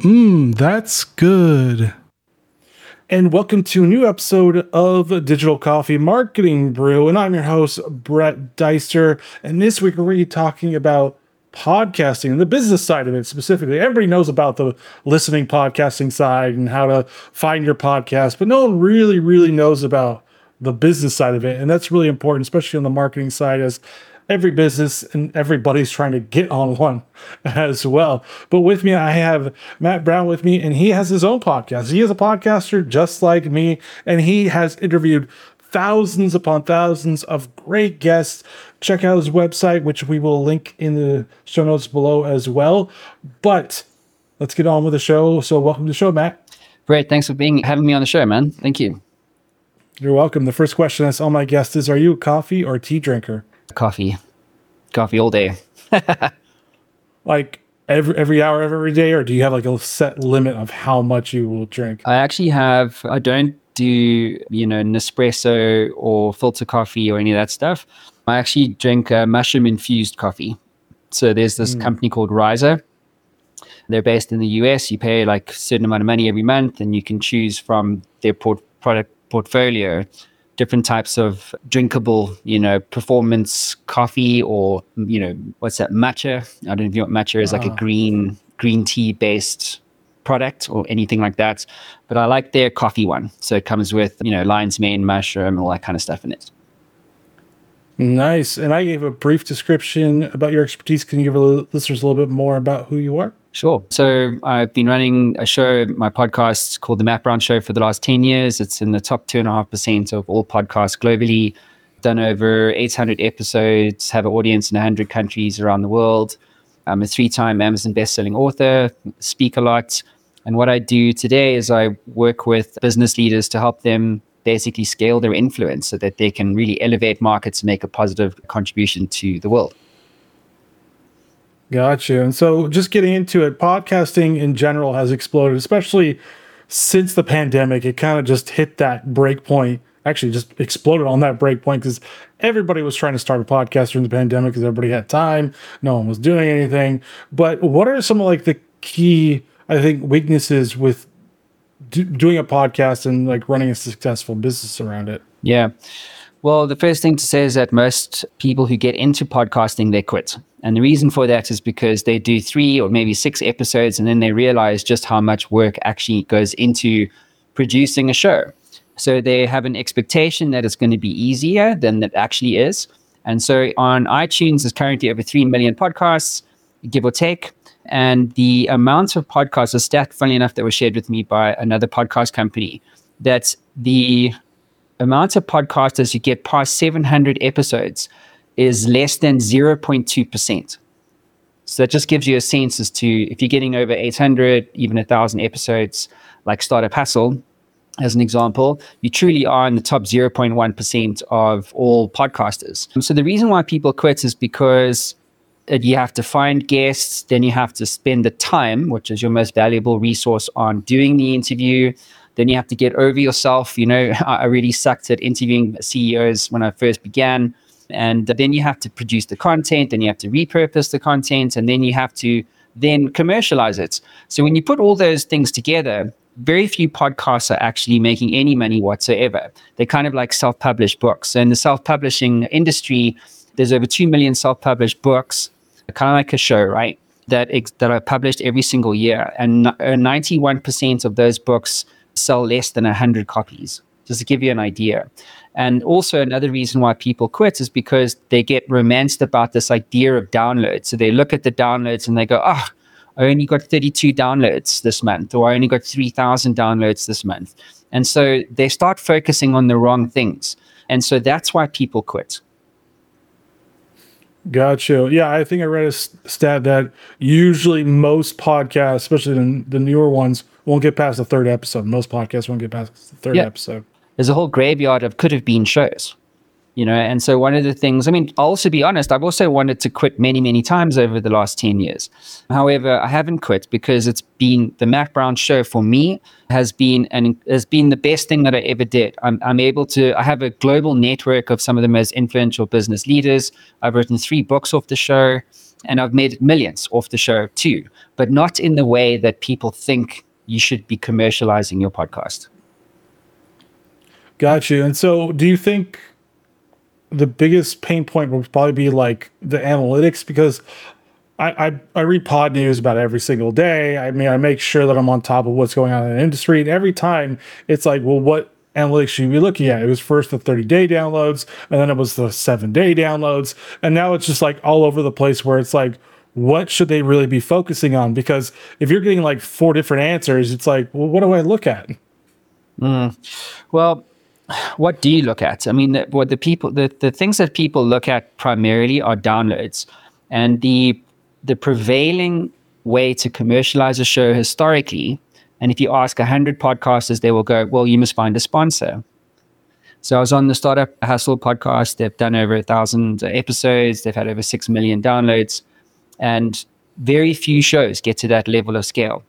Mmm, that's good. And welcome to a new episode of Digital Coffee Marketing Brew. And I'm your host, Brett Deister. And this week we're talking about podcasting and the business side of it specifically. Everybody knows about the listening podcasting side and how to find your podcast, but no one really, really knows about the business side of it. And that's really important, especially on the marketing side, as every business and everybody's trying to get on one as well. But with me, I have Matt Brown with me, and he has his own podcast. He is a podcaster just like me, and he has interviewed thousands upon thousands of great guests. Check out his website, which we will link in the show notes below as well. But let's get on with the show. So, welcome to the show, Matt. Great. Thanks for being having me on the show, man. Thank you. You're welcome. The first question that's all my guests is Are you a coffee or tea drinker? Coffee. Coffee all day. like every every hour of every day, or do you have like a set limit of how much you will drink? I actually have I don't do, you know, Nespresso or filter coffee or any of that stuff. I actually drink uh, mushroom infused coffee. So there's this mm. company called Riser. They're based in the US. You pay like a certain amount of money every month, and you can choose from their port- product portfolio different types of drinkable, you know, performance coffee or, you know, what's that, matcha? I don't know if you know what matcha is, like a ah. green green tea based product or anything like that. But I like their coffee one. So it comes with, you know, lion's mane, mushroom, all that kind of stuff in it. Nice. And I gave a brief description about your expertise. Can you give the listeners a little bit more about who you are? Sure. So I've been running a show, my podcast called The Matt Brown Show for the last 10 years. It's in the top 2.5% of all podcasts globally. Done over 800 episodes, have an audience in 100 countries around the world. I'm a three time Amazon best-selling author, speak a lot. And what I do today is I work with business leaders to help them basically scale their influence so that they can really elevate markets and make a positive contribution to the world. Gotcha. And so, just getting into it, podcasting in general has exploded, especially since the pandemic. It kind of just hit that break point. Actually, just exploded on that break point because everybody was trying to start a podcast during the pandemic because everybody had time. No one was doing anything. But what are some of like the key, I think, weaknesses with do, doing a podcast and like running a successful business around it? Yeah. Well, the first thing to say is that most people who get into podcasting, they quit. And the reason for that is because they do three or maybe six episodes and then they realize just how much work actually goes into producing a show. So they have an expectation that it's going to be easier than it actually is. And so on iTunes, there's currently over 3 million podcasts, give or take. And the amount of podcasts, a stat, funny enough, that was shared with me by another podcast company, that the amount of podcasters you get past 700 episodes is less than 0.2%. So that just gives you a sense as to if you're getting over 800, even 1,000 episodes, like Startup Hustle, as an example, you truly are in the top 0.1% of all podcasters. So the reason why people quit is because you have to find guests, then you have to spend the time, which is your most valuable resource, on doing the interview. Then you have to get over yourself. You know, I really sucked at interviewing CEOs when I first began. And then you have to produce the content, then you have to repurpose the content, and then you have to then commercialize it. So when you put all those things together, very few podcasts are actually making any money whatsoever. They're kind of like self published books. In the self publishing industry, there's over 2 million self published books, kind of like a show, right? That, ex- that are published every single year. And 91% uh, of those books sell less than 100 copies, just to give you an idea. And also, another reason why people quit is because they get romanced about this idea of downloads. So they look at the downloads and they go, oh, I only got 32 downloads this month, or I only got 3,000 downloads this month. And so they start focusing on the wrong things. And so that's why people quit. Gotcha. Yeah, I think I read a stat that usually most podcasts, especially the newer ones, won't get past the third episode. Most podcasts won't get past the third yeah. episode. There's a whole graveyard of could have been shows. you know? And so one of the things i mean i'll also be honest i've also wanted to quit many many times over the last 10 years. However i haven't quit because it's been the Matt Brown show for me has been and has been the best thing that i ever did. I'm, I'm able to i have a global network of some of the most influential business leaders. I've written three books off the show and i've made millions off the show too but not in the way that people think you should be commercializing your podcast Got you. And so, do you think the biggest pain point would probably be like the analytics? Because I, I, I read Podnews about every single day. I mean, I make sure that I'm on top of what's going on in the industry. And every time it's like, well, what analytics should you be looking at? It was first the 30 day downloads, and then it was the seven day downloads. And now it's just like all over the place where it's like, what should they really be focusing on? Because if you're getting like four different answers, it's like, well, what do I look at? Mm. Well, what do you look at? I mean, what the people, the, the things that people look at primarily are downloads, and the the prevailing way to commercialize a show historically. And if you ask hundred podcasters, they will go, "Well, you must find a sponsor." So I was on the Startup Hustle podcast. They've done over a thousand episodes. They've had over six million downloads, and very few shows get to that level of scale.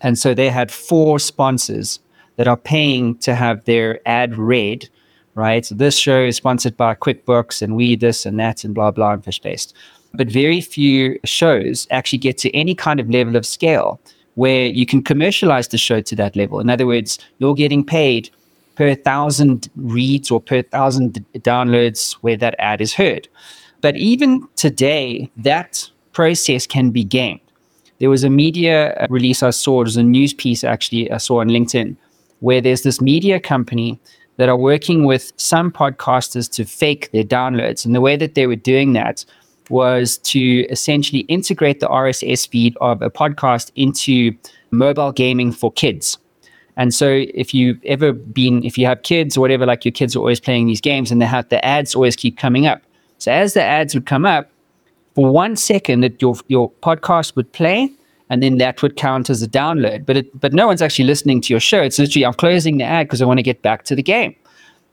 And so they had four sponsors that are paying to have their ad read, right? So this show is sponsored by QuickBooks and we this and that and blah blah and Fishbased. But very few shows actually get to any kind of level of scale where you can commercialize the show to that level. In other words, you're getting paid per thousand reads or per thousand downloads where that ad is heard. But even today, that process can be gamed. There was a media uh, release I saw, it was a news piece actually I saw on LinkedIn, where there's this media company that are working with some podcasters to fake their downloads. And the way that they were doing that was to essentially integrate the RSS feed of a podcast into mobile gaming for kids. And so if you've ever been, if you have kids or whatever, like your kids are always playing these games and they have the ads always keep coming up. So as the ads would come up, for one second that your your podcast would play, and then that would count as a download. But it, but no one's actually listening to your show. It's literally I'm closing the ad because I want to get back to the game.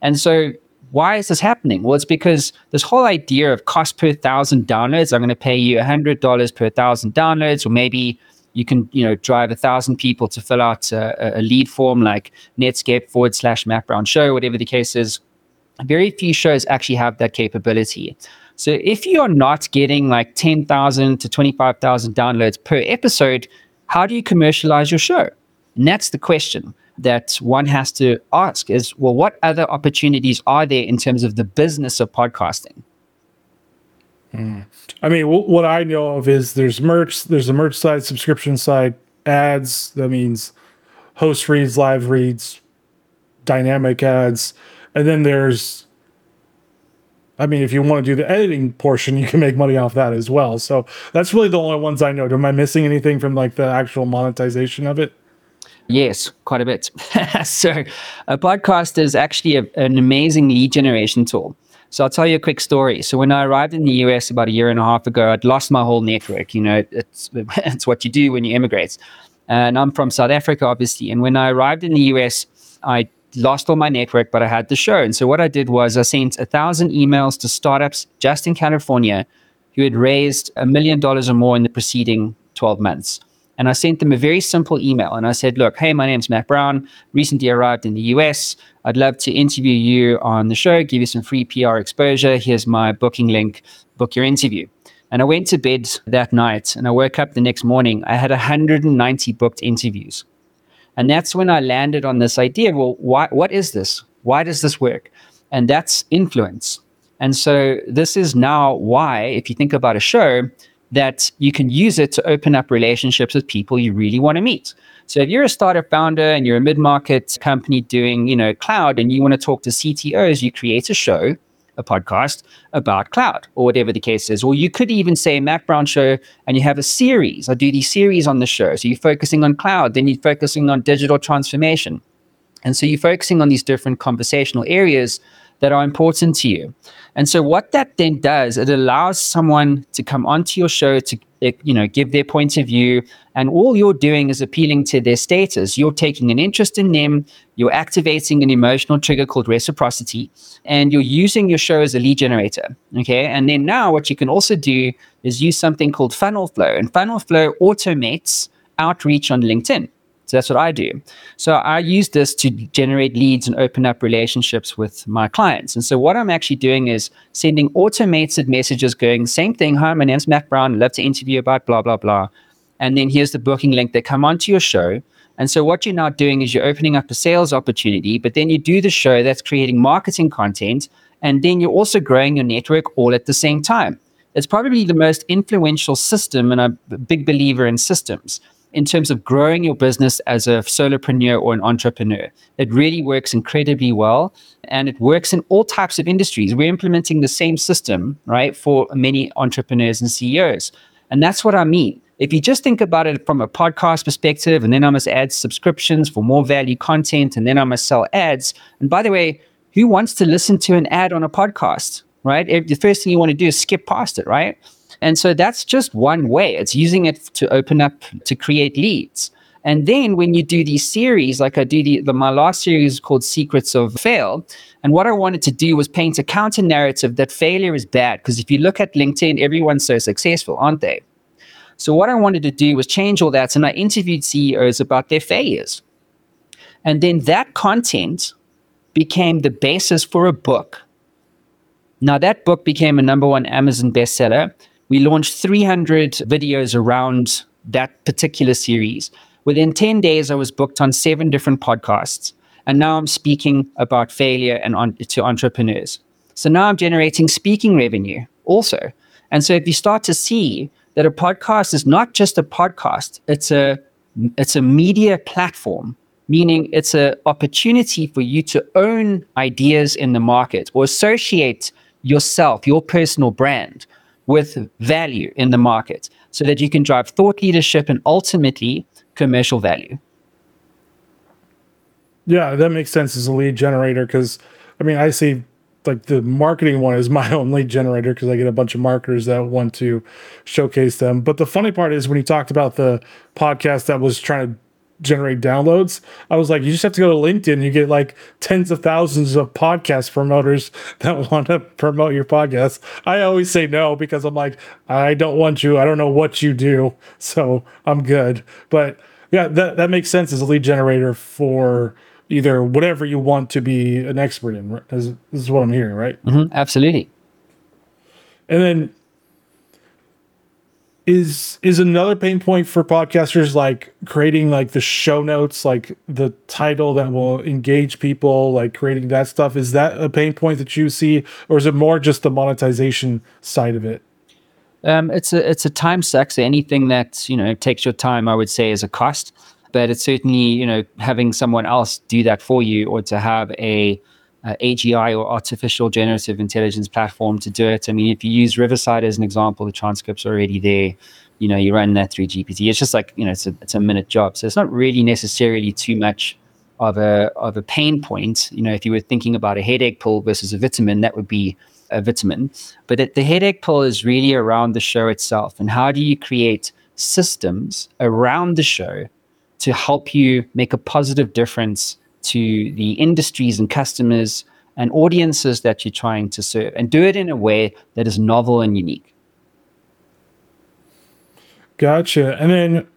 And so why is this happening? Well, it's because this whole idea of cost per thousand downloads. I'm going to pay you hundred dollars per thousand downloads, or maybe you can you know drive a thousand people to fill out a, a lead form like Netscape forward slash Matt Brown Show, whatever the case is. Very few shows actually have that capability. So if you're not getting like 10,000 to 25,000 downloads per episode, how do you commercialize your show? And that's the question that one has to ask is, well, what other opportunities are there in terms of the business of podcasting? Hmm. I mean, w- what I know of is there's merch, there's a merch side, subscription side, ads. That means host reads, live reads, dynamic ads. And then there's I mean, if you want to do the editing portion, you can make money off that as well. So that's really the only ones I know. Am I missing anything from like the actual monetization of it? Yes, quite a bit. so a podcast is actually a, an amazing lead generation tool. So I'll tell you a quick story. So when I arrived in the US about a year and a half ago, I'd lost my whole network. You know, it's it's what you do when you immigrate. And I'm from South Africa, obviously. And when I arrived in the US, I lost all my network, but I had the show. And so what I did was I sent a thousand emails to startups just in California who had raised a million dollars or more in the preceding 12 months. And I sent them a very simple email. And I said, Look, hey, my name's Matt Brown, recently arrived in the US. I'd love to interview you on the show, give you some free PR exposure. Here's my booking link, book your interview. And I went to bed that night and I woke up the next morning. I had 190 booked interviews. And that's when I landed on this idea well, why, what is this? Why does this work? And that's influence. And so this is now why, if you think about a show, that you can use it to open up relationships with people you really want to meet. So if you're a startup founder and you're a mid-market company doing, you know, cloud and you want to talk to CTOs, you create a show a podcast about cloud or whatever the case is. Or you could even say Matt Brown Show and you have a series. I do these series on the show. So you're focusing on cloud, then you're focusing on digital transformation. And so you're focusing on these different conversational areas that are important to you. And so what that then does, it allows someone to come onto your show to eh, you know give their point of view and all you're doing is appealing to their status. You're taking an interest in them, you're activating an emotional trigger called reciprocity, and you're using your show as a lead generator. Okay. And then now what you can also do is use something called funnel flow. And funnel flow automates outreach on LinkedIn. So that's what I do. So I use this to generate leads and open up relationships with my clients. And so what I'm actually doing is sending automated messages going, same thing. Hi, my name's Matt Brown. I'd love to interview about blah, blah, blah. And then here's the booking link. They come onto your show. And so what you're now doing is you're opening up a sales opportunity, but then you do the show that's creating marketing content. And then you're also growing your network all at the same time. It's probably the most influential system, and I'm a big believer in systems in terms of growing your business as a solopreneur or an entrepreneur. It really works incredibly well and it works in all types of industries. We're implementing the same system, right, for many entrepreneurs and CEOs. And that's what I mean. If you just think about it from a podcast perspective, and then I must add subscriptions for more value content, and then I must sell ads. And by the way, who wants to listen to an ad on a podcast, right? The first thing you want to do is skip past it, right? And so that's just one way. It's using it to open up to create leads. And then when you do these series, like I do the, the my last series called Secrets of Fail, and what I wanted to do was paint a counter narrative that failure is bad. Because if you look at LinkedIn, everyone's so successful, aren't they? So what I wanted to do was change all that, and I interviewed CEOs about their failures. And then that content became the basis for a book. Now that book became a number one Amazon bestseller we launched 300 videos around that particular series. Within 10 days, I was booked on seven different podcasts. And now I'm speaking about failure and on, to entrepreneurs. So now I'm generating speaking revenue also. And so if you start to see that a podcast is not just a podcast, it's a it's a media platform, meaning it's an opportunity for you to own ideas in the market or associate yourself, your personal brand with value in the market so that you can drive thought leadership and ultimately commercial value. Yeah, that makes sense as a lead generator because I mean, I see like the marketing one is my own lead generator because I get a bunch of marketers that want to showcase them. But the funny part is when you talked about the podcast that was trying to generate downloads. I was like, you just have to go to LinkedIn. You get like tens of thousands of podcast promoters that want to promote your podcast. I always say no because I'm like, I don't want you. I don't know what you do. So I'm good. But yeah, that, that makes sense as a lead generator for either whatever you want to be an expert in. This is what I'm hearing, right? Mm-hmm, absolutely. And then is is another pain point for podcasters like creating like the show notes like the title that will engage people like creating that stuff. Is that a pain point that you see or is it more just the monetization side of it? Um, it's a it's a time suck. So anything that you know takes your time i would say is a cost. But it's certainly you know having someone else do that for you or to have a uh, AGI or artificial generative intelligence platform to do it. I mean, if you use Riverside as an example, the transcript's are already there. You know, you run that through GPT. It's just like you know, it's a it's a minute job. So it's not really necessarily too much of a of a pain point. You know, if you were thinking about a headache pill versus a vitamin, that would be a vitamin. But it, the headache pill is really around the show itself, and how do you create systems around the show to help you make a positive difference to the industries and customers and audiences that you're trying to serve and do it in a way that is novel and unique. Gotcha. And then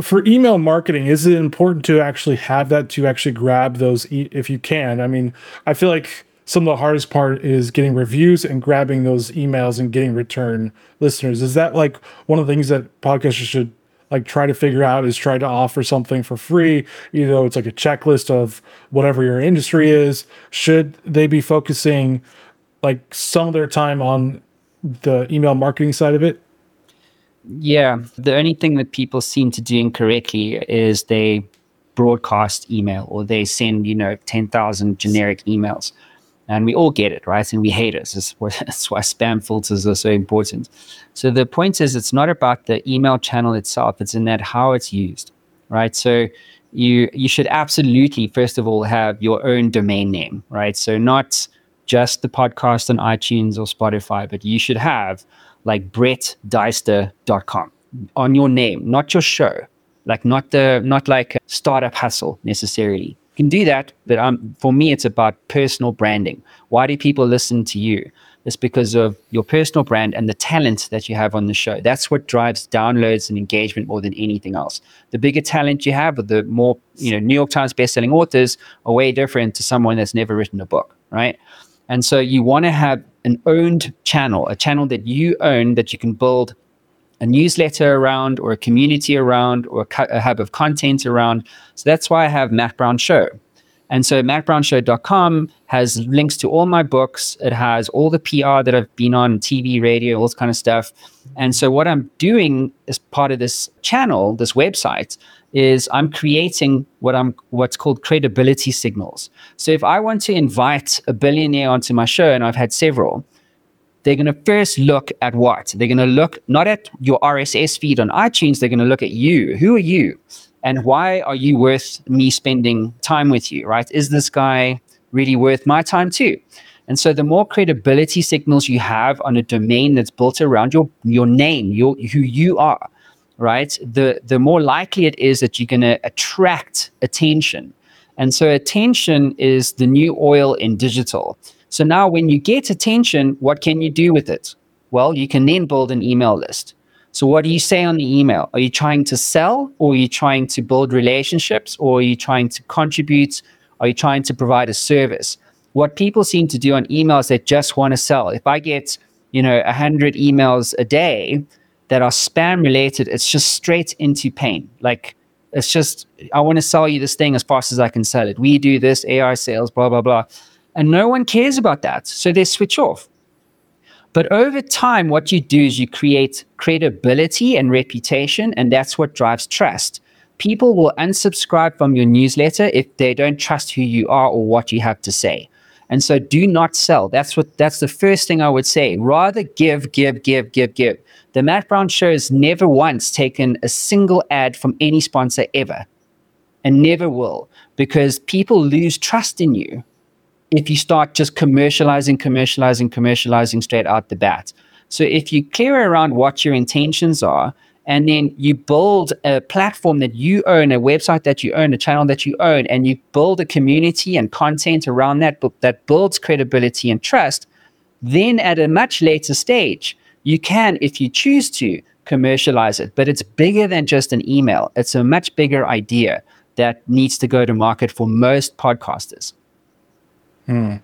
for email marketing, is it important to actually have that to actually grab those e- if you can? I mean, I feel like some of the hardest part is getting reviews and grabbing those emails and getting return listeners. Is that like one of the things that podcasters should like try to figure out is try to offer something for free you know it's like a checklist of whatever your industry is. Should they be focusing like some of their time on the email marketing side of it? Yeah. The only thing that people seem to do incorrectly is they broadcast email or they send you know 10,000 generic emails and we all get it, right? And we hate it. That's why, that's why spam filters are so important. So the point is, it's not about the email channel itself; it's in that how it's used, right? So you you should absolutely first of all have your own domain name, right? So not just the podcast on iTunes or Spotify, but you should have like brettdeister.com on your name, not your show, like not the not like startup hustle necessarily. Can do that, but um, for me, it's about personal branding. Why do people listen to you? It's because of your personal brand and the talent that you have on the show. That's what drives downloads and engagement more than anything else. The bigger talent you have, the more you know. New York Times bestselling authors are way different to someone that's never written a book, right? And so you want to have an owned channel, a channel that you own that you can build a newsletter around or a community around or a, hub of content around. So that's why I have Matt Brown Show. And so mattbrownshow.com has links to all my books. It has all the PR that I've been on, TV, radio, all this kind of stuff. And so what I'm doing as part of this channel, this website, is I'm creating what I'm what's called credibility signals. So if I want to invite a billionaire onto my show, and I've had several, they're going to first look at what? They're going to look not at your RSS feed on iTunes, they're going to look at you. Who are you? And why are you worth me spending time with you, right? Is this guy really worth my time too? And so the more credibility signals you have on a domain that's built around your your name, your who you are, right? The the more likely it is that you're going to attract attention. And so attention is the new oil in digital. So now when you get attention, what can you do with it? Well, you can then build an email list. So what do you say on the email? Are you trying to sell or are you trying to build relationships or are you trying to contribute? Are you trying to provide a service? What people seem to do on emails, they just want to sell. If I get, you know, 100 emails a day, that are spam related, it's just straight into pain. Like it's just, I want to sell you this thing as fast as I can sell it. We do this AI sales, blah, blah, blah. And no one cares about that. So they switch off. But over time, what you do is you create credibility and reputation, and that's what drives trust. People will unsubscribe from your newsletter if they don't trust who you are or what you have to say. And so do not sell. That's what that's the first thing I would say. Rather give, give, give, give, give. The Matt Brown Show has never once taken a single ad from any sponsor ever and never will because people lose trust in you if you start just commercializing, commercializing, commercializing straight out the bat. So if you clear around what your intentions are, and then you build a platform that you own, a website that you own, a channel that you own, and you build a community and content around that book that builds credibility and trust, then at a much later stage, you can, if you choose to, commercialize it. But it's bigger than just an email, it's a much bigger idea that needs to go to market for most podcasters. Hmm.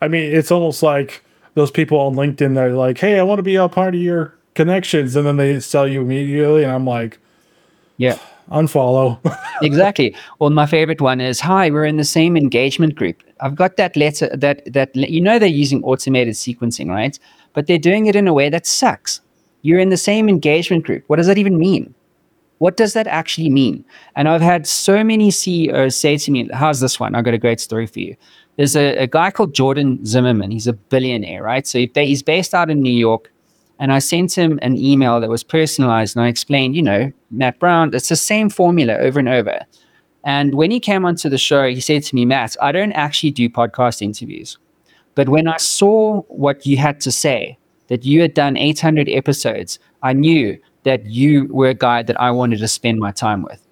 I mean, it's almost like those people on LinkedIn that are like, hey, I want to be a part of your connections. And then they sell you immediately. And I'm like, yeah. Unfollow. exactly. Well, my favorite one is, "Hi, we're in the same engagement group. I've got that letter that that you know they're using automated sequencing, right? but they're doing it in a way that sucks. You're in the same engagement group. What does that even mean? What does that actually mean? And I've had so many CEOs say to me, How's this one? I've got a great story for you. There's a, a guy called Jordan Zimmerman. He's a billionaire, right? So he's based out in New York. And I sent him an email that was personalized and I explained, you know, Matt Brown, it's the same formula over and over. And when he came onto the show, he said to me, Matt, I don't actually do podcast interviews. But when I saw what you had to say, that you had done 800 episodes, I knew that you were a guy that I wanted to spend my time with.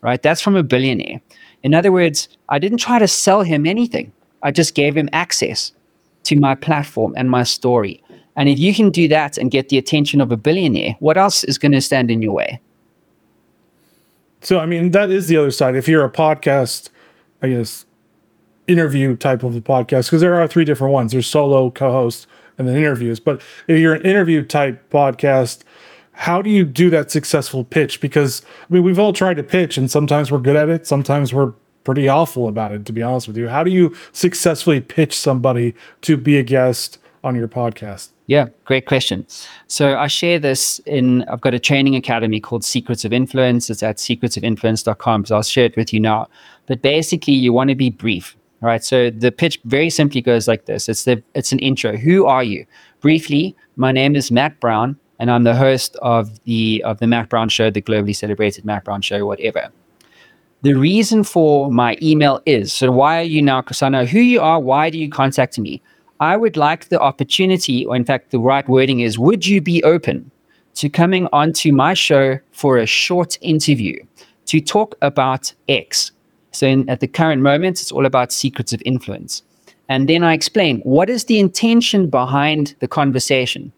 Right? That's from a billionaire. In other words, I didn't try to sell him anything. I just gave him access to my platform and my story. And if you can do that and get the attention of a billionaire, what else is going to stand in your way? So, I mean, that is the other side. If you're a podcast, I guess, interview type of a podcast because there are three different ones there's solo co-host and then interviews but if you're an interview type podcast how do you do that successful pitch because i mean we've all tried to pitch and sometimes we're good at it sometimes we're pretty awful about it to be honest with you how do you successfully pitch somebody to be a guest on your podcast yeah, great question. So I share this in, I've got a training academy called Secrets of Influence. It's at secretsofinfluence.com. So I'll share it with you now. But basically, you want to be brief. right? So the pitch very simply goes like this. It's the it's an intro. Who are you? Briefly, my name is Matt Brown, and I'm the host of the of the Matt Brown Show, the globally celebrated Matt Brown Show, whatever. The reason for my email is so why are you now, Kasana? Who you are? Why do you contact me? I would like the opportunity, or in fact, the right wording is, would you be open to coming onto my show for a short interview to talk about X? So, in, at the current moment, it's all about secrets of influence. And then I explain what is the intention behind the conversation.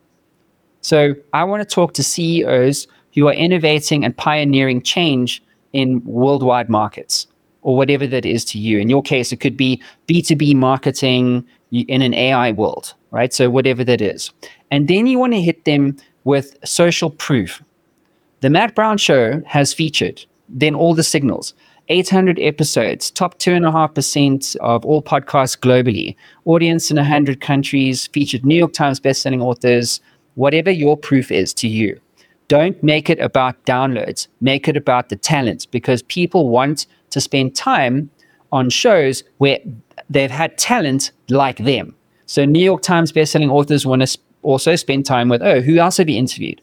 So, I want to talk to CEOs who are innovating and pioneering change in worldwide markets or whatever that is to you. In your case, it could be B2B marketing in an AI world, right? So, whatever that is. And then you want to hit them with social proof. The Matt Brown Show has featured then all the signals. 800 episodes, top 2.5% of all podcasts globally, audience in 100 countries, featured New York Times bestselling authors, whatever your proof is to you. Don't make it about downloads, make it about the talent because people want to spend time on shows where they've had talent like them. So New York Times bestselling authors want to also spend time with, oh, who else have you interviewed?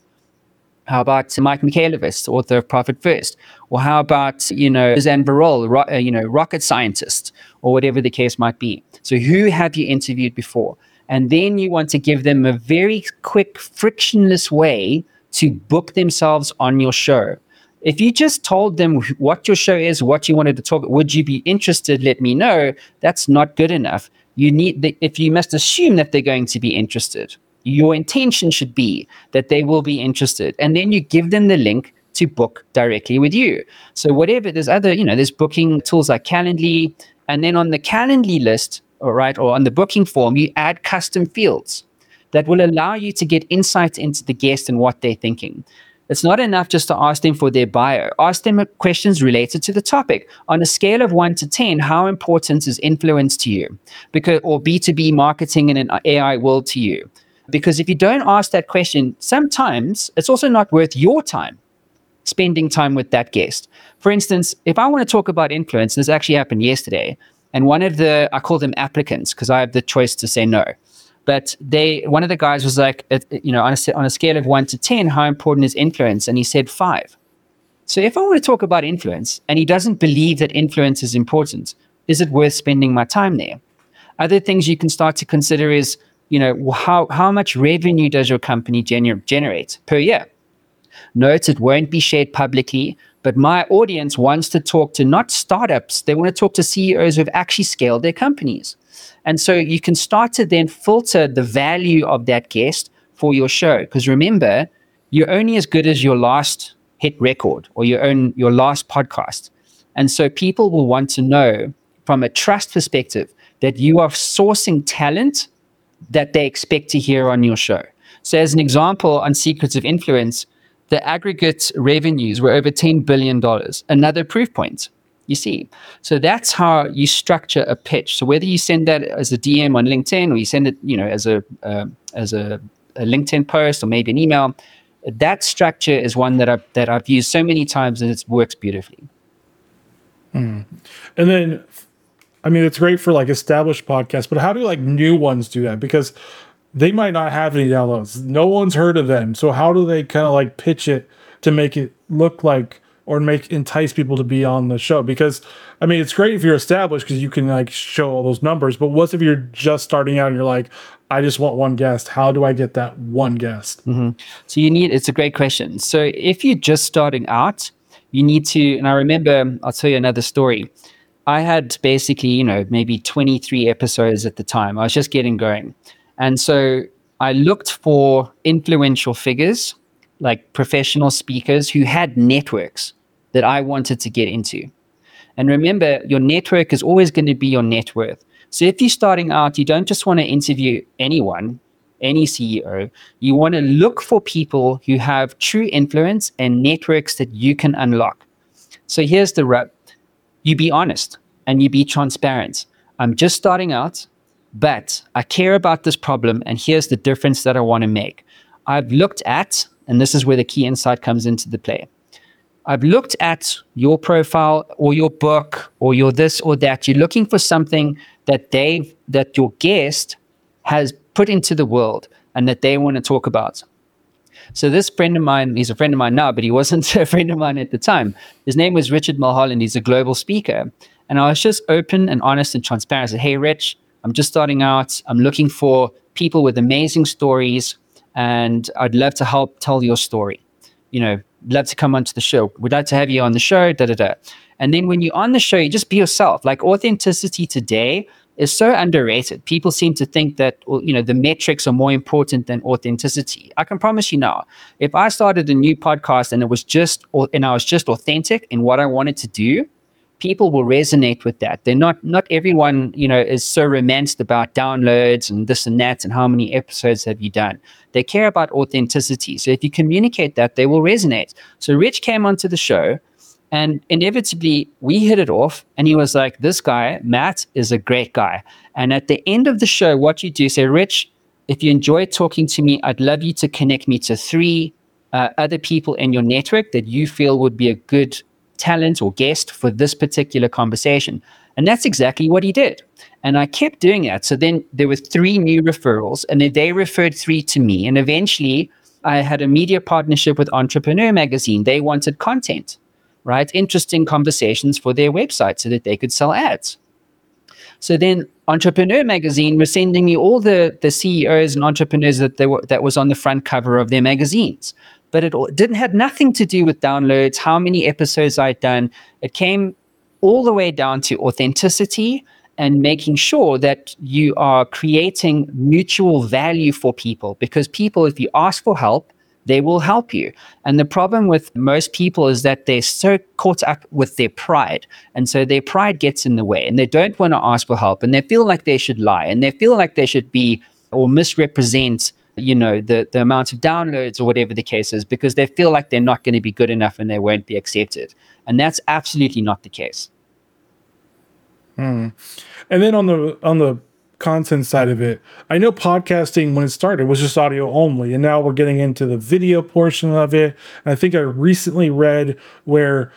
How about Mike Michalowicz, author of Profit First? Or how about, you know, Zan Varol, ro- uh, you know, rocket scientist, or whatever the case might be. So who have you interviewed before? And then you want to give them a very quick, frictionless way to book themselves on your show. If you just told them what your show is, what you wanted to talk, would you be interested? Let me know. That's not good enough. You need, the, if you must assume that they're going to be interested, your intention should be that they will be interested, and then you give them the link to book directly with you. So whatever, there's other, you know, there's booking tools like Calendly, and then on the Calendly list, all right, or on the booking form, you add custom fields that will allow you to get insight into the guest and what they're thinking. It's not enough just to ask them for their bio. Ask them questions related to the topic. On a scale of one to 10, how important is influence to you? Because, or B2B marketing in an AI world to you? Because if you don't ask that question, sometimes it's also not worth your time spending time with that guest. For instance, if I want to talk about influence, this actually happened yesterday, and one of the, I call them applicants because I have the choice to say no. But they, one of the guys was like, you know, on a, on a scale of one to 10, how important is influence? And he said five. So if I want to talk about influence and he doesn't believe that influence is important, is it worth spending my time there? Other things you can start to consider is, you know, how, how much revenue does your company gener- generate per year? Note it won't be shared publicly, but my audience wants to talk to not startups, they want to talk to CEOs who've actually scaled their companies. And so you can start to then filter the value of that guest for your show. Because remember, you're only as good as your last hit record or your own your last podcast. And so people will want to know from a trust perspective that you are sourcing talent that they expect to hear on your show. So as an example on Secrets of Influence, the aggregate revenues were over $10 billion. Another proof point. You see, so that's how you structure a pitch. So whether you send that as a DM on LinkedIn or you send it, you know, as a uh, as a, a, LinkedIn post or maybe an email, that structure is one that I've that I've used so many times and it works beautifully. Mm. And then, I mean, it's great for like established podcasts, but how do like new ones do that? Because they might not have any downloads. No one's heard of them. So how do they kind of like pitch it to make it look like or make entice people to be on the show. Because i mean it's great if you're established because you can like show all those numbers but what if you're just starting out and you're like i just want one guest. How do i get that one guest? Mm-hmm. so you need it's a great question. So if you're just starting out you need to and i remember i'll tell you another story. I had basically you know maybe 23 episodes at the time. I was just getting going. And so i looked for influential figures like professional speakers who had networks that I wanted to get into. And remember, your network is always going to be your net worth. So if you're starting out, you don't just want to interview anyone, any CEO. You want to look for people who have true influence and networks that you can unlock. So here's the rub you be honest and you be transparent. I'm just starting out, but I care about this problem, and here's the difference that I want to make. I've looked at and this is where the key insight comes into the play. I've looked at your profile or your book or your this or that. You're looking for something that they that your guest has put into the world and that they want to talk about. So this friend of mine, he's a friend of mine now, but he wasn't a friend of mine at the time. His name was Richard Mulholland. He's a global speaker. And I was just open and honest and transparent. I said, Hey, Rich, I'm just starting out. I'm looking for people with amazing stories, and I'd love to help tell your story. You know, love to come onto the show. We'd like to have you on the show, da da da. And then when you're on the show, you just be yourself. Like authenticity today is so underrated. People seem to think that you know the metrics are more important than authenticity. I can promise you now, if I started a new podcast and it was just and I was just authentic in what I wanted to do, people will resonate with that. They're not not everyone, you know, is so romanced about downloads and this and that and how many episodes have you done. They care about authenticity. So if you communicate that, they will resonate. So Rich came onto the show and inevitably, we hit it off. And he was like, This guy, Matt, is a great guy. And at the end of the show, what you do say, Rich, if you enjoy talking to me, I'd love you to connect me to three uh, other people in your network that you feel would be a good talent or guest for this particular conversation. And that's exactly what he did. And I kept doing that. So then there were three new referrals, and then they referred three to me. And eventually, I had a media partnership with Entrepreneur Magazine. They wanted content right? Interesting conversations for their website so that they could sell ads. So then Entrepreneur Magazine was sending me all the, the CEOs and entrepreneurs that they were that was on the front cover of their magazines. But it didn't had nothing to do with downloads, how many episodes I'd done. It came all the way down to authenticity and making sure that you are creating mutual value for people. Because people, if you ask for help, they will help you. And the problem with most people is that they're so caught up with their pride. And so their pride gets in the way and they don't want to ask for help and they feel like they should lie and they feel like they should be or misrepresent you know the the amount of downloads or whatever the case is because they feel like they're not going to be good enough and they won't be accepted and that's absolutely not the case hmm. and then on the on the content side of it. I know podcasting when it started was just audio only, and now we're getting into the video portion of it. And I think I recently read where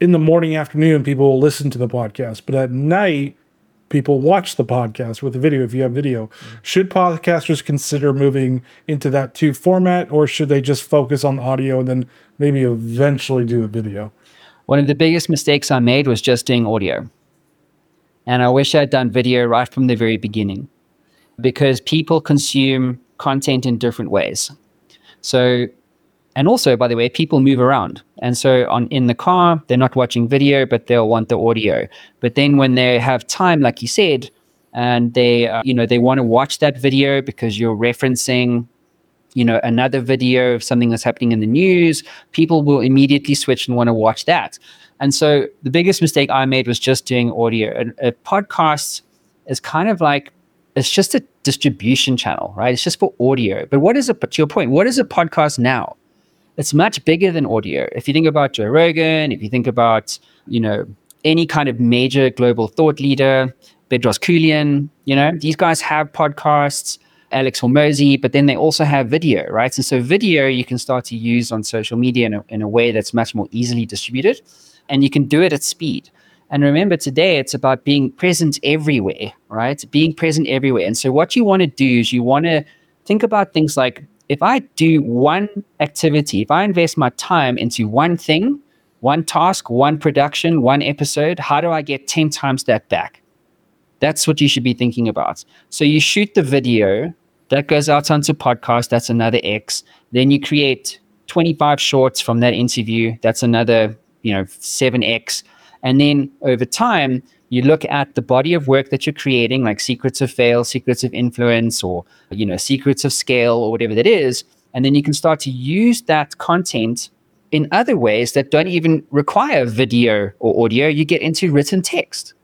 in the morning, afternoon, people will listen to the podcast, but at night, people watch the podcast with the video if you have video. Should podcasters consider moving into that two format, or should they just focus on audio and then maybe eventually do a video? One of the biggest mistakes I made was just doing audio. And I wish I'd done video right from the very beginning because people consume content in different ways. So, and also, by the way, people move around. And so on in the car, they're not watching video, but they'll want the audio. But then when they have time, like you said, and they, uh, you know, they want to watch that video because you're referencing you know another video of something that's happening in the news people will immediately switch and want to watch that and so the biggest mistake I made was just doing audio. And a podcast is kind of like it's just a distribution channel, right? It's just for audio. But what is a to your point? What is a podcast now? It's much bigger than audio. If you think about Joe Rogan, if you think about you know any kind of major global thought leader, Bedros Keuilian, you know these guys have podcasts. Alex Hormozi, but then they also have video, right? And so video you can start to use on social media in a, in a way that's much more easily distributed and you can do it at speed. And remember, today it's about being present everywhere, right? Being present everywhere. And so, what you want to do is you want to think about things like if I do one activity, if I invest my time into one thing, one task, one production, one episode, how do I get 10 times that back? That's what you should be thinking about. So, you shoot the video that goes out onto podcast, that's another X. Then you create 25 shorts from that interview, that's another you know 7x and then over time you look at the body of work that you're creating like secrets of fail secrets of influence or you know secrets of scale or whatever that is and then you can start to use that content in other ways that don't even require video or audio you get into written text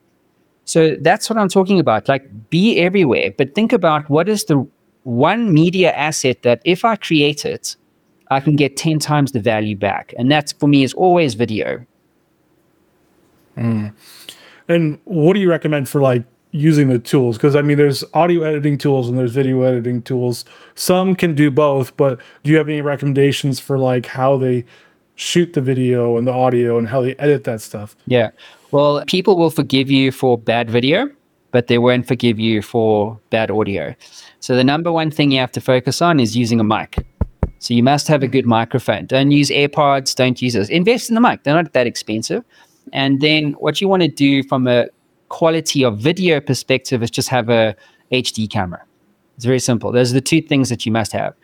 so that's what i'm talking about like be everywhere but think about what is the one media asset that if i create it I can get 10 times the value back. And that for me is always video. Mm. And what do you recommend for like using the tools? Because I mean, there's audio editing tools and there's video editing tools. Some can do both, but do you have any recommendations for like how they shoot the video and the audio and how they edit that stuff? Yeah. Well, people will forgive you for bad video, but they won't forgive you for bad audio. So the number one thing you have to focus on is using a mic. So you must have a good microphone. Don't use AirPods. Don't use those. Invest in the mic. They're not that expensive. And then what you want to do from a quality of video perspective is just have a HD camera. It's very simple. Those are the two things that you must have.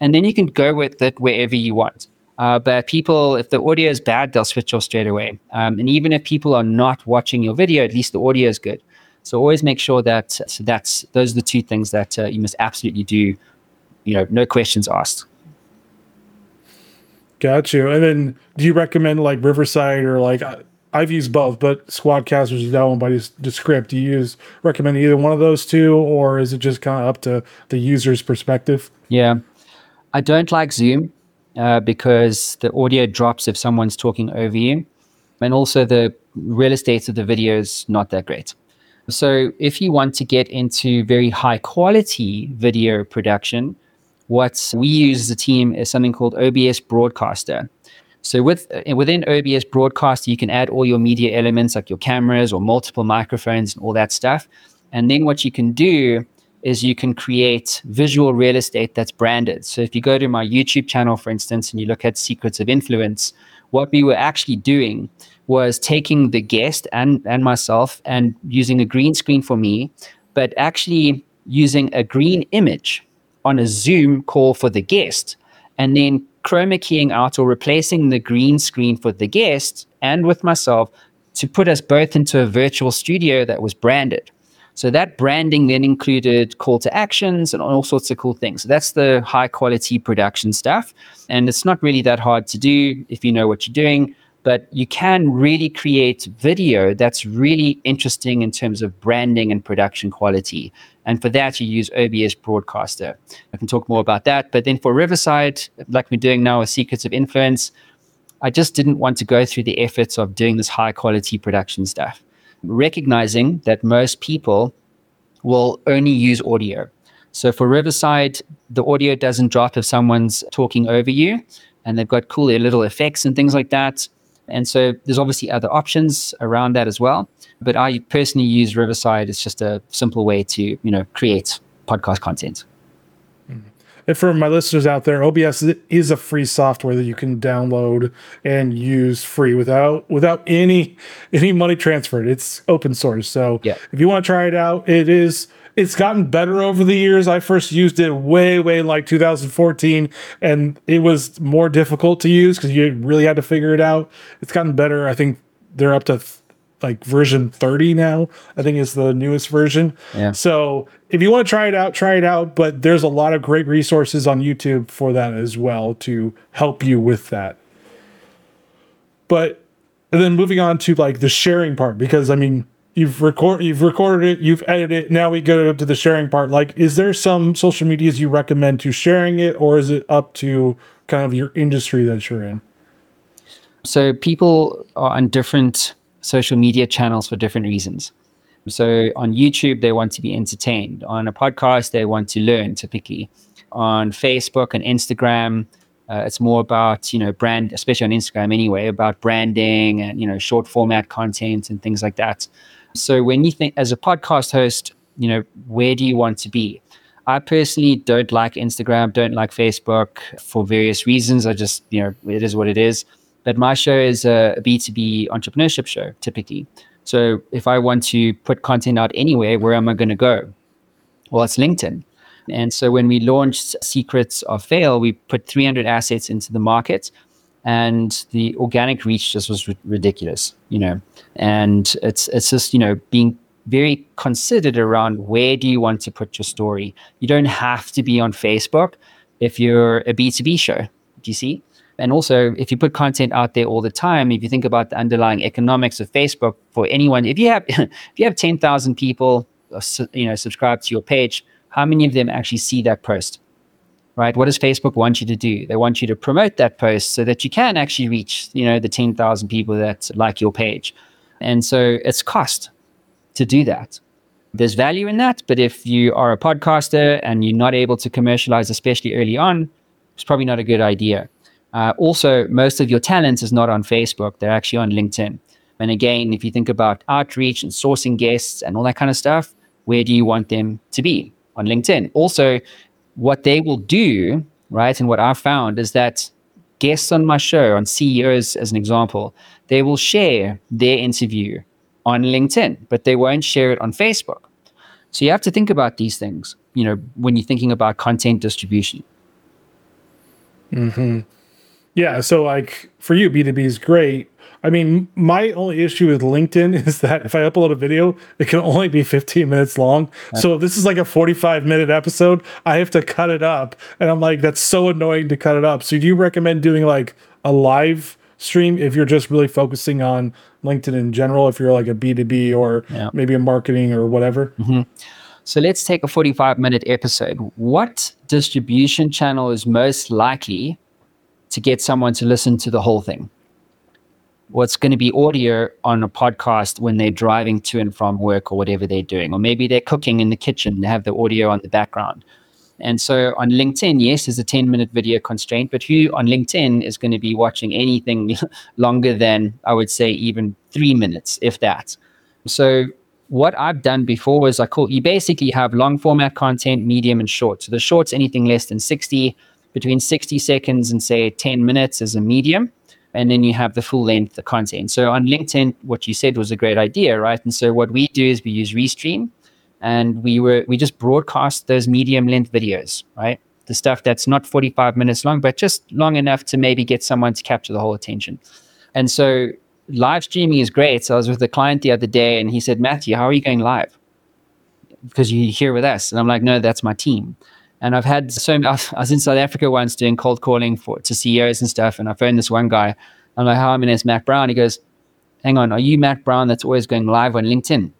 And then you can go with it wherever you want. Uh, but people, if the audio is bad, they'll switch off straight away. Um, and even if people are not watching your video, at least the audio is good. So always make sure that so that's those are the two things that uh, you must absolutely do. You know, no questions asked. Got you. And then, do you recommend like Riverside or like I've used both, but Squadcasters is that one by Descript. Do you use recommend either one of those two, or is it just kind of up to the user's perspective? Yeah, I don't like Zoom uh, because the audio drops if someone's talking over you, and also the real estate of the video is not that great. So if you want to get into very high quality video production, what we use as a team is something called OBS Broadcaster. So with uh, within OBS Broadcaster, you can add all your media elements like your cameras or multiple microphones and all that stuff. And then what you can do is you can create visual real estate that's branded. So if you go to my YouTube channel, for instance, and you look at Secrets of Influence, what we were actually doing was taking the guest and, and myself and using a green screen for me, but actually using a green image on a Zoom call for the guest, and then chroma keying out or replacing the green screen for the guest and with myself to put us both into a virtual studio that was branded. So that branding then included call to actions and all sorts of cool things. So that's the high quality production stuff. And it's not really that hard to do if you know what you're doing but you can really create video that's really interesting in terms of branding and production quality. And for that, you use OBS Broadcaster. I can talk more about that. But then for Riverside, like we're doing now with Secrets of Influence, I just didn't want to go through the efforts of doing this high quality production stuff, recognizing that most people will only use audio. So for Riverside, the audio doesn't drop if someone's talking over you and they've got cool little effects and things like that. And so there's obviously other options around that as well. But I personally use Riverside. It's just a simple way to, you know, create podcast content. Mm-hmm. And for my listeners out there, OBS is a free software that you can download and use free without without any any money transferred. It's open source. So yeah. if you want to try it out, it is it's gotten better over the years. I first used it way, way like 2014, and it was more difficult to use because you really had to figure it out. It's gotten better. I think they're up to th- like version 30 now. I think is the newest version. Yeah. So if you want to try it out, try it out. But there's a lot of great resources on YouTube for that as well to help you with that. But and then moving on to like the sharing part, because I mean, you've record you've recorded it, you've edited it. Now we go to the sharing part. Like, is there some social medias you recommend to sharing it, or is it up to kind of your industry that you're in? So people are on different social media channels for different reasons. So on YouTube, they want to be entertained. On a podcast, they want to learn. Typically, on Facebook and Instagram, uh, it's more about you know brand, especially on Instagram anyway, about branding and you know short format content and things like that. So when you think as a podcast host, you know, where do you want to be? I personally don't like Instagram, don't like Facebook for various reasons. I just, you know, it is what it is. But my show is a B2B entrepreneurship show, typically. So if I want to put content out anywhere, where am I going to go? Well, it's LinkedIn. And so when we launched Secrets of Sale, we put 300 assets into the market and the organic reach just was r- ridiculous, you know. And it's it's just you know being very considered around where do you want to put your story. You don't have to be on Facebook if you're a B two B show. Do you see? And also, if you put content out there all the time, if you think about the underlying economics of Facebook, for anyone, if you have if you have ten thousand people, uh, you know, subscribe to your page, how many of them actually see that post? Right? What does Facebook want you to do? They want you to promote that post so that you can actually reach, you know, the 10,000 people that like your page. And so it's cost to do that. There's value in that, but if you are a podcaster and you're not able to commercialize, especially early on, it's probably not a good idea. Uh, also, most of your talent is not on Facebook; they're actually on LinkedIn. And again, if you think about outreach and sourcing guests and all that kind of stuff, where do you want them to be? On LinkedIn. Also, what they will do, right? And what I've found is that guests on my show, on CEOs as an example, they will share their interview on LinkedIn, but they won't share it on Facebook. So you have to think about these things, you know, when you're thinking about content distribution. Hmm. Yeah. So like for you, B two B is great. I mean, my only issue with LinkedIn is that if I upload a video, it can only be 15 minutes long. So if this is like a 45 minute episode, I have to cut it up. And I'm like, that's so annoying to cut it up. So do you recommend doing like a live stream if you're just really focusing on LinkedIn in general, if you're like a B2B or Yeah. maybe a marketing or whatever? Mm-hmm. So let's take a 45 minute episode. What distribution channel is most likely to get someone to listen to the whole thing? What's going to be audio on a podcast when they're driving to and from work or whatever they're doing? Or maybe they're cooking in the kitchen, they have the audio on the background. And so on LinkedIn, yes, there's a 10 minute video constraint, but who on LinkedIn is going to be watching anything longer than, I would say, even three minutes, if that? So what I've done before was I call you basically have long format content, medium and short. So the short's anything less than 60, between 60 seconds and say 10 minutes is a medium. And then you have the full length the content. So on LinkedIn, what you said was a great idea, right? And so what we do is we use Restream and we were we just broadcast those medium length videos, right? The stuff that's not 45 minutes long, but just long enough to maybe get someone to capture the whole attention. And so live streaming is great. So I was with a client the other day and he said, Matthew, how are you going live? Because you're here with us. And I'm like, no, that's my team. And I've had so I was in South Africa once doing cold calling for to CEOs and stuff. And I phoned this one guy. I'm like, hi, my name's Matt Brown. He goes, hang on, are you Matt Brown that's always going live on LinkedIn?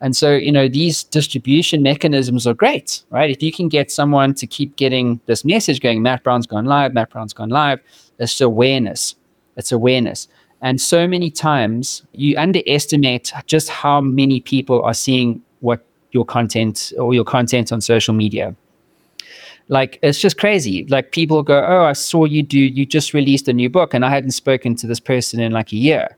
And so, you know, these distribution mechanisms are great, right? If you can get someone to keep getting this message going, Matt Brown's gone live, Matt Brown's gone live, it's awareness. It's awareness. And so many times you underestimate just how many people are seeing what your content or your content on social media. Like it's just crazy. Like people go, Oh, I saw you do you just released a new book and I hadn't spoken to this person in like a year.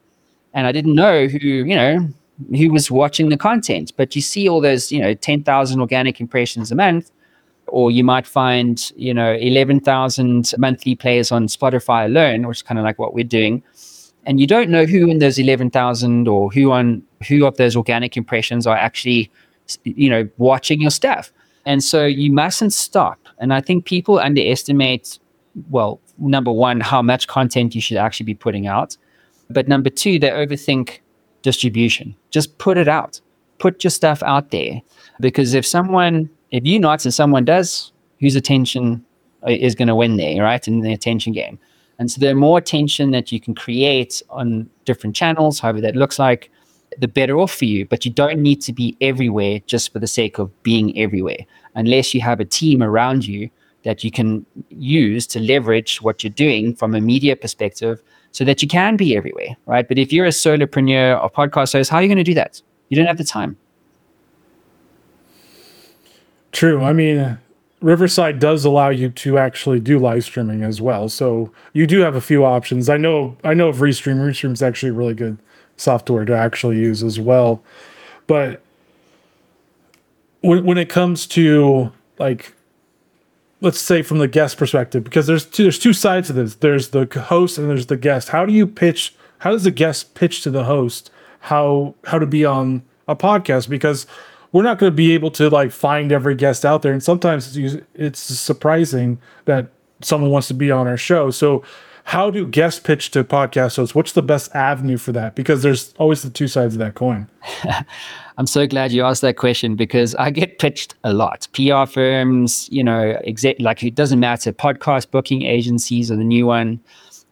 And I didn't know who, you know, who was watching the content. But you see all those, you know, 10,000 organic impressions a month, or you might find, you know, 11,000 monthly players on Spotify alone, which is kind of like what we're doing. And you don't know who in those 11,000 or who on who of those organic impressions are actually, you know, watching your stuff. And so you mustn't stop. And I think people underestimate, well, number one, how much content you should actually be putting out. But number two, they overthink distribution. Just put it out. Put your stuff out there. Because if someone, if you're not and someone does, whose attention is going to win there, right? In the attention game. And so the more attention that you can create on different channels, however that looks like, the better off for you. But you don't need to be everywhere just for the sake of being everywhere, unless you have a team around you that you can use to leverage what you're doing from a media perspective so that you can be everywhere, right? But if you're a solopreneur or podcast host, how are you going to do that? You don't have the time. True. I mean, Riverside does allow you to actually do live streaming as well. So you do have a few options. I know I know of Restream. Restream's actually really good software to actually use as well. But when when it comes to like let's say from the guest perspective, because there's two there's two sides to this. There's the host and there's the guest. How do you pitch how does the guest pitch to the host how how to be on a podcast? Because we're not going to be able to like find every guest out there and sometimes it's, it's surprising that someone wants to be on our show so how do guest pitch to podcast hosts what's the best avenue for that because there's always the two sides of that coin I'm so glad you asked that question because I get pitched a lot. PR firms, you know, exec- like it doesn't matter. Podcast booking agencies are the new one.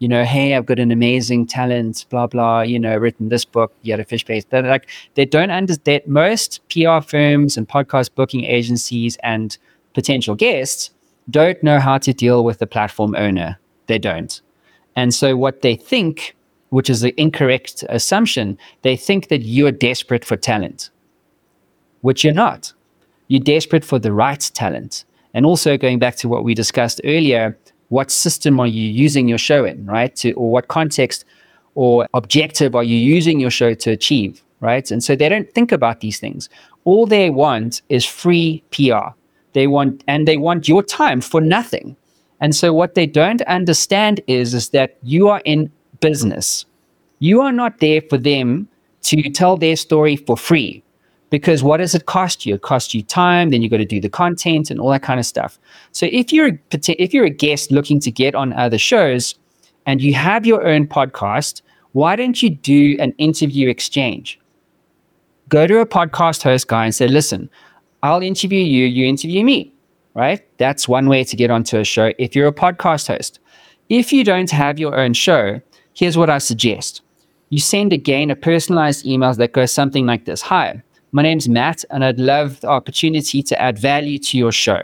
You know, hey, I've got an amazing talent, blah blah. You know, written this book, a fish base. But like, they don't understand. Most PR firms and podcast booking agencies and potential guests don't know how to deal with the platform owner. They don't. And so what they think, which is the incorrect assumption, they think that you're desperate for talent, which you're not. You're desperate for the right talent. And also going back to what we discussed earlier, what system are you using your show in, right? To, or what context or objective are you using your show to achieve, right? And so they don't think about these things. All they want is free PR. They want and they want your time for nothing. And so what they don't understand is, is that you are in business. You are not there for them to tell their story for free. Because what does it cost you? It costs you time, then you've got to do the content and all that kind of stuff. So if you're if you're a guest looking to get on other shows and you have your own podcast, why don't you do an interview exchange? Go to a podcast host guy and say, listen, I'll interview you, you interview me, right? That's one way to get onto a show if you're a podcast host. If you don't have your own show, here's what I suggest. You send again a personalized email that goes something like this Hi, my name's Matt, and I'd love the opportunity to add value to your show.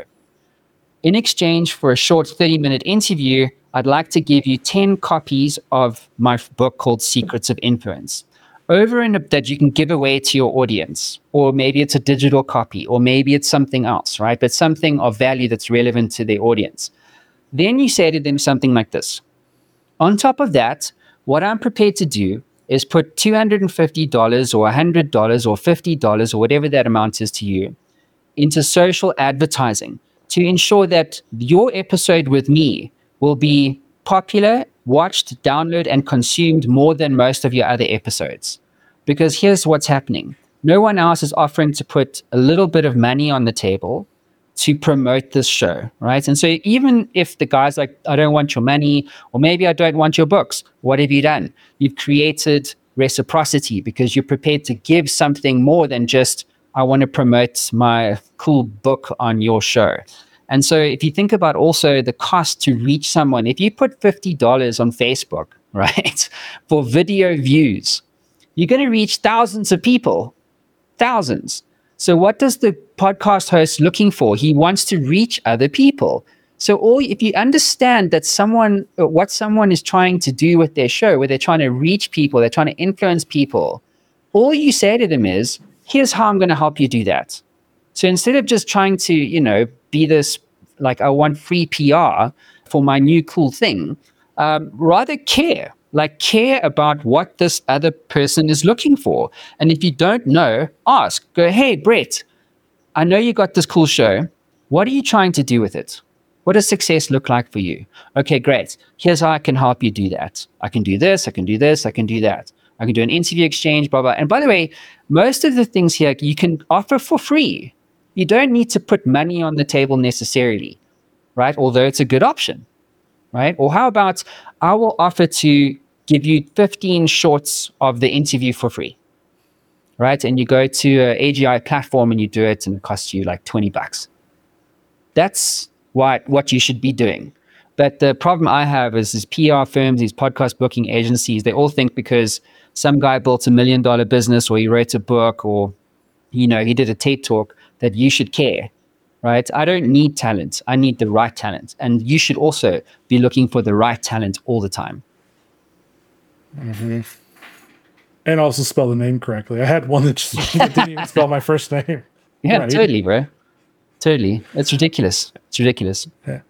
In exchange for a short 30 minute interview, I'd like to give you 10 copies of my book called Secrets of Influence over and that you can give away to your audience. Or maybe it's a digital copy, or maybe it's something else, right? But something of value that's relevant to their audience. Then you say to them something like this On top of that, what I'm prepared to do is put $250 or $100 or $50 or whatever that amount is to you into social advertising to ensure that your episode with me will be popular, watched, downloaded, and consumed more than most of your other episodes. Because here's what's happening no one else is offering to put a little bit of money on the table to promote this show, right? And so even if the guy's like, I don't want your money, or maybe I don't want your books, what have you done? You've created reciprocity because you're prepared to give something more than just, I want to promote my cool book on your show. And so if you think about also the cost to reach someone, if you put $50 on Facebook, right, for video views, you're going to reach thousands of people, thousands. So what does the podcast host looking for? He wants to reach other people. So all if you understand that someone uh, what someone is trying to do with their show, where they're trying to reach people, they're trying to influence people, all you say to them is, here's how I'm going to help you do that. So instead of just trying to, you know, be this like I want free PR for my new cool thing, um, rather care like care about what this other person is looking for. And if you don't know, ask. Go, hey, Brett, I know you got this cool show. What are you trying to do with it? What does success look like for you? Okay, great. Here's how I can help you do that. I can do this, I can do this, I can do that. I can do an interview exchange, blah, blah. And by the way, most of the things here you can offer for free. You don't need to put money on the table necessarily, right? Although it's a good option, right? Or how about I will offer to give you 15 shorts of the interview for free, right? And you go to an AGI platform and you do it and it costs you like 20 bucks. That's what, what you should be doing. But the problem I have is these PR firms, these podcast booking agencies, they all think because some guy built a million dollar business or he wrote a book or, you know, he did a TED talk that you should care, right? I don't need talent. I need the right talent. And you should also be looking for the right talent all the time. Mm-hmm. And also spell the name correctly. I had one that just didn't even spell my first name. Yeah, right. totally, bro. Totally. It's ridiculous. It's ridiculous. Yeah.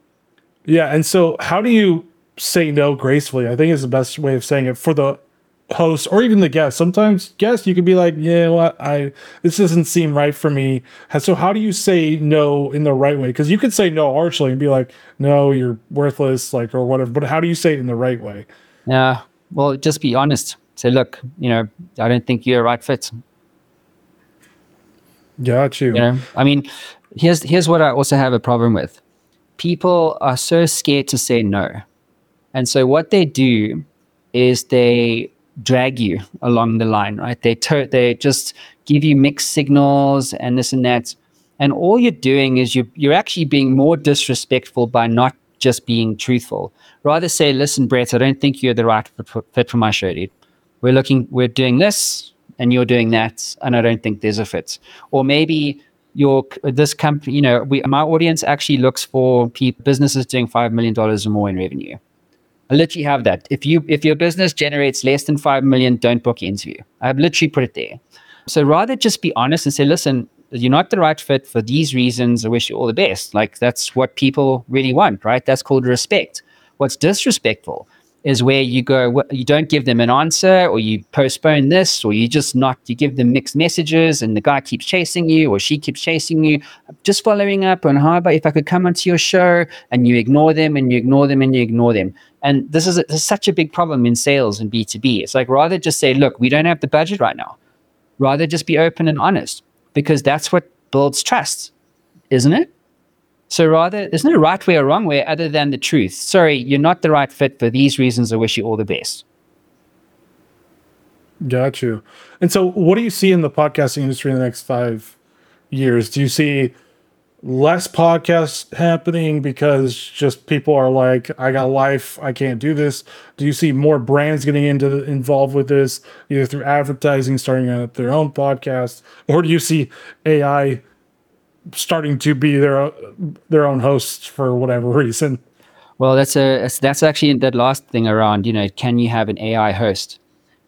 Yeah. And so, how do you say no gracefully? I think is the best way of saying it for the host or even the guest. Sometimes guests, you could be like, yeah, well, I this doesn't seem right for me. So, how do you say no in the right way? Because you could say no harshly and be like, no, you're worthless, like or whatever. But how do you say it in the right way? Yeah, well, just be honest. Say, look, you know, I don't think you're a right fit. Got you. You know, I mean, here's here's what I also have a problem with. People are so scared to say no, and so what they do is they drag you along the line, right? They ter- they just give you mixed signals and this and that, and all you're doing is you you're actually being more disrespectful by not just being truthful. Rather say, listen, Brett, I don't think you're the right fit for my show, dude. We're looking, we're doing this and you're doing that, and I don't think there's a fit. Or maybe your this company, you know, we, my audience actually looks for people, businesses doing five million dollars or more in revenue. I literally have that. If you if your business generates less than five million, don't book interview. I've literally put it there. So rather just be honest and say, listen, you're not the right fit for these reasons. I wish you all the best. Like that's what people really want, right? That's called respect. What's disrespectful is where you go, you don't give them an answer, or you postpone this, or you just not, you give them mixed messages, and the guy keeps chasing you, or she keeps chasing you. Just following up on how about if I could come onto your show, and you ignore them, and you ignore them, and you ignore them. And this is, a, this is such a big problem in sales and B2B. It's like rather just say, look, we don't have the budget right now Rather just be open and honest because that's what builds trust, isn't it? So rather, there's no right way or wrong way other than the truth. Sorry, you're not the right fit for these reasons. I wish you all the best. Got you. And so, what do you see in the podcasting industry in the next five years? Do you see less podcasts happening because just people are like, I got life, I can't do this? Do you see more brands getting into involved with this, either through advertising, starting their own podcast, or do you see AI starting to be their their own hosts for whatever reason. Well, that's a that's actually that last thing around. You know, can you have an AI host?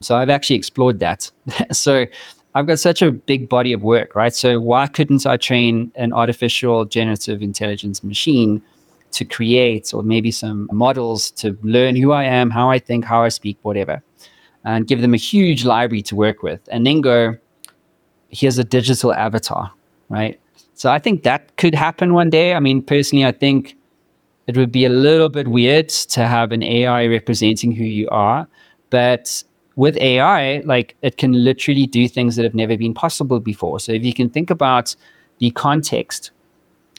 So I've actually explored that. so I've got such a big body of work, right? So why couldn't I train an artificial generative intelligence machine to create, or maybe some models to learn who I am, how I think, how I speak, whatever, and give them a huge library to work with, and then go, here's a digital avatar, right? So I think that could happen one day. I mean, personally, I think it would be a little bit weird to have an AI representing who you are. But with AI, like it can literally do things that have never been possible before. So if you can think about the context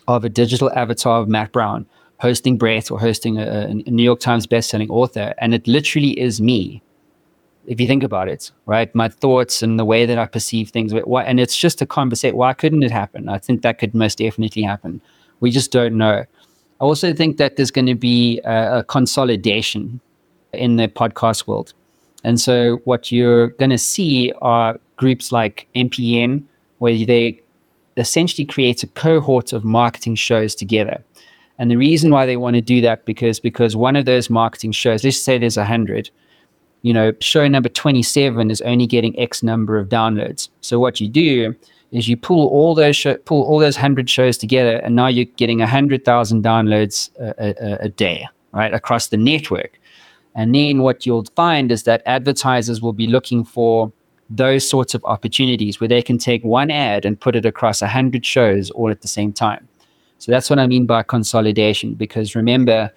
of a digital avatar of Matt Brown hosting Brett or hosting a, a New York Times bestselling author, and it literally is me if you think about it, right? My thoughts and the way that I perceive things. And it's just a conversation. Why couldn't it happen? I think that could most definitely happen. We just don't know. I also think that there's going to be a, a consolidation in the podcast world. And so what you're going to see are groups like MPN, where they essentially create a cohort of marketing shows together. And the reason why they want to do that because because one of those marketing shows, let's say there's a hundred, you know, show number 27 is only getting X number of downloads. So what you do is you pull all those show, pull all those 100 shows together and now you're getting 100,000 downloads a, a, a day, right, across the network. And then what you'll find is that advertisers will be looking for those sorts of opportunities where they can take one ad and put it across 100 shows all at the same time. So that's what I mean by consolidation because remember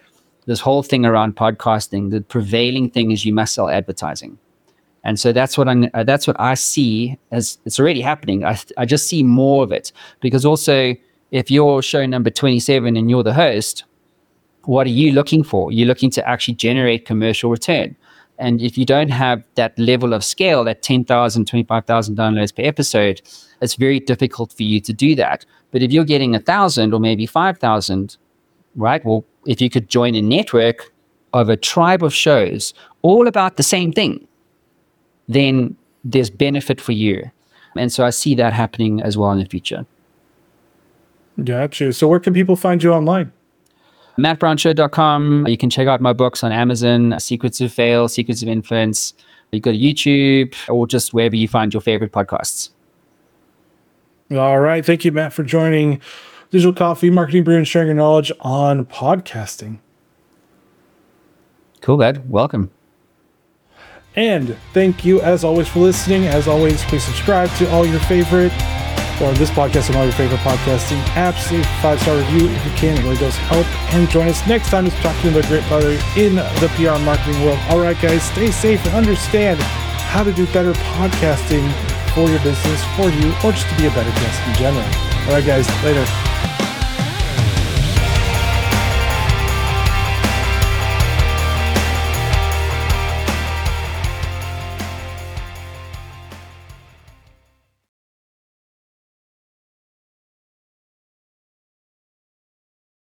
this whole thing around podcasting, the prevailing thing is you must sell advertising. And so that's what I'm, uh, that's what I see as it's already happening. I, I just see more of it because also if you're show number 27 and you're the host, what are you looking for? You're looking to actually generate commercial return. And if you don't have that level of scale, that 10,000, 25,000 downloads per episode, it's very difficult for you to do that. But if you're getting a thousand or maybe 5,000, right? Well, if you could join a network of a tribe of shows all about the same thing, then there's benefit for you. And so I see that happening as well in the future. Gotcha. So where can people find you online? MattBrownShow.com. You can check out my books on Amazon, Secrets of Sale, Secrets of Influence. You go to YouTube or just wherever you find your favorite podcasts. All right. Thank you, Matt, for joining Digital Coffee, Marketing Brew, and sharing your knowledge on podcasting. Cool, bud. Welcome. And thank you, as always, for listening. As always, please subscribe to all your favorite, or this podcast and all your favorite podcasting apps. Leave five star review if you can. It really does help. And join us next time to talk to another great brother in the PR marketing world. All right, guys, stay safe and understand how to do better podcasting for your business, for you, or just to be a better guest in general. All right, guys, later.